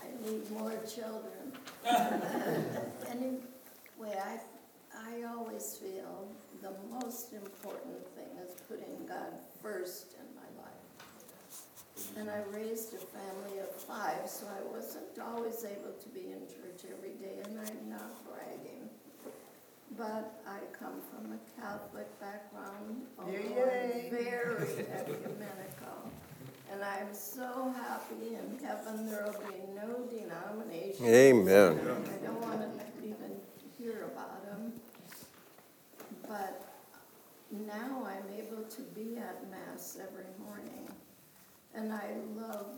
I need more children. Anyway, I, I always feel the most important thing is putting God first in my life. And I raised a family of five, so I wasn't always able to be in church every day, and I'm not bragging. But I come from a Catholic background, although I'm very ecumenical. And I'm so happy in heaven there will be no denomination. Amen. I don't want to even hear about them. But now I'm able to be at Mass every morning. And I love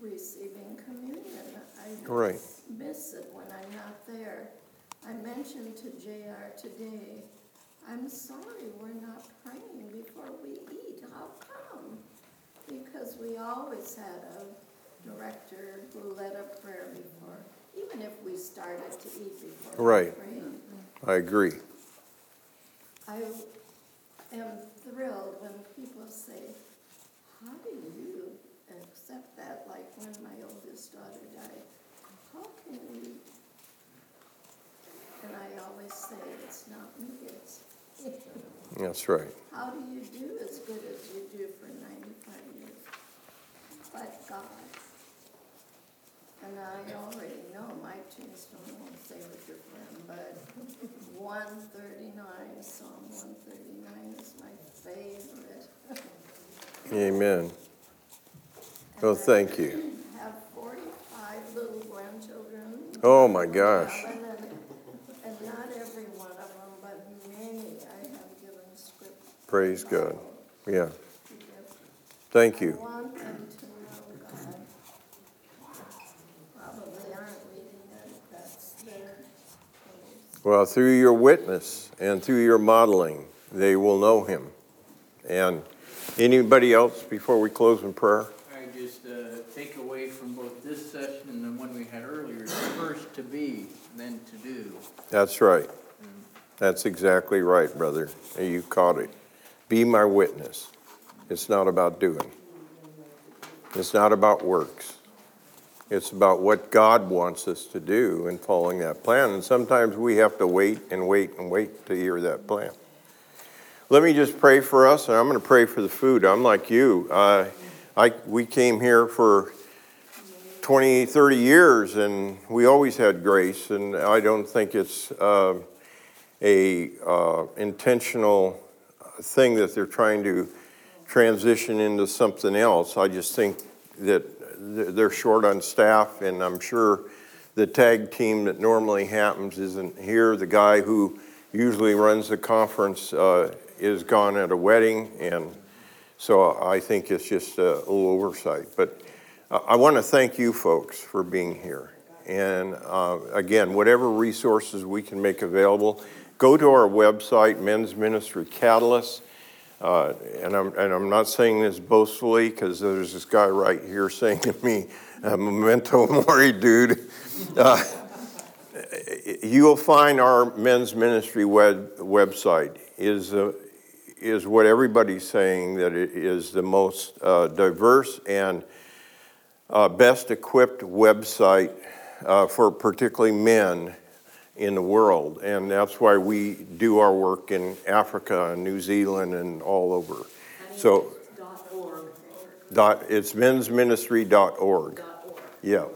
receiving communion. I Right. miss it when I'm not there. I mentioned to JR today, I'm sorry we're not praying before we eat. How come? Because we always had a director who led a prayer before, even if we started to eat before we Right. prayed. I agree. I am thrilled when people say, how do you accept that, like when my oldest daughter died? How can you? And I always say, it's not me, it's That's right. how do you do as good as you do for ninety-five years? But God. And I already know my tombstone won't say with your friend, but one thirty-nine, Psalm one thirty-nine is my favorite. Amen. Well, thank you. Have forty-five little grandchildren. Oh, my gosh. And then- and not every one of them, but many I have given scripture. Praise God. Yeah. Thank you. want them to know God. Probably aren't reading it, that's their choice. Well, through your witness and through your modeling, they will know him. And anybody else before we close in prayer? I just uh, take away from both this session and the one we had earlier, first to be, then to do. That's right. That's exactly right, brother. You caught it. Be my witness. It's not about doing. It's not about works. It's about what God wants us to do and following that plan. And sometimes we have to wait and wait and wait to hear that plan. Let me just pray for us, and I'm going to pray for the food. I'm like you. Uh, I, we came here for 20, 30 years, and we always had grace, and I don't think it's uh, a uh, intentional thing that they're trying to transition into something else. I just think that they're short on staff, and I'm sure the tag team that normally happens isn't here. The guy who usually runs the conference uh, is gone at a wedding, and so I think it's just a little oversight. But I- want to thank you folks for being here. And uh, again, whatever resources we can make available, go to our website, Men's Ministry Catalyst. Uh, and, I'm, and I'm not saying this boastfully because there's this guy right here saying to me, memento mori, dude. Uh, you'll find our men's ministry web, website is, uh, is what everybody's saying that it is the most uh, diverse and uh, best equipped website uh, for particularly men in the world. And that's why we do our work in Africa and New Zealand and all over. So, Dot it's mensministry.org. dot org. Yeah.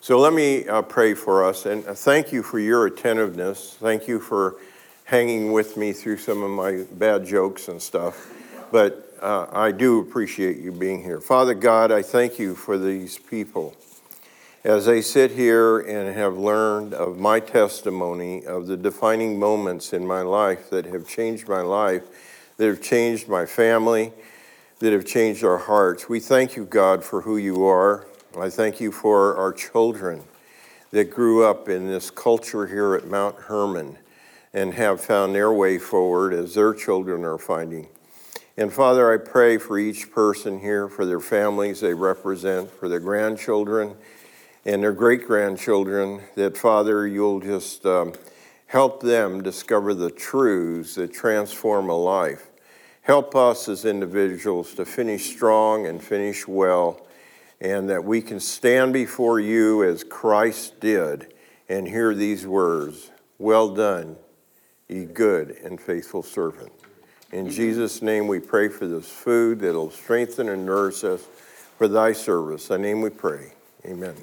So let me uh, pray for us and thank you for your attentiveness. Thank you for hanging with me through some of my bad jokes and stuff. But uh, I do appreciate you being here. Father God, I thank you for these people. As they sit here and have learned of my testimony, of the defining moments in my life that have changed my life, that have changed my family, that have changed our hearts, we thank you, God, for who you are. I thank you for our children that grew up in this culture here at Mount Hermon and have found their way forward as their children are finding. And Father, I pray for each person here, for their families they represent, for their grandchildren and their great grandchildren, that Father, you'll just um, help them discover the truths that transform a life. Help us as individuals to finish strong and finish well, and that we can stand before you as Christ did and hear these words Well done, ye good and faithful servant. In mm-hmm. Jesus' name we pray for this food that'll strengthen and nourish us for thy service. Thy name we pray. Amen.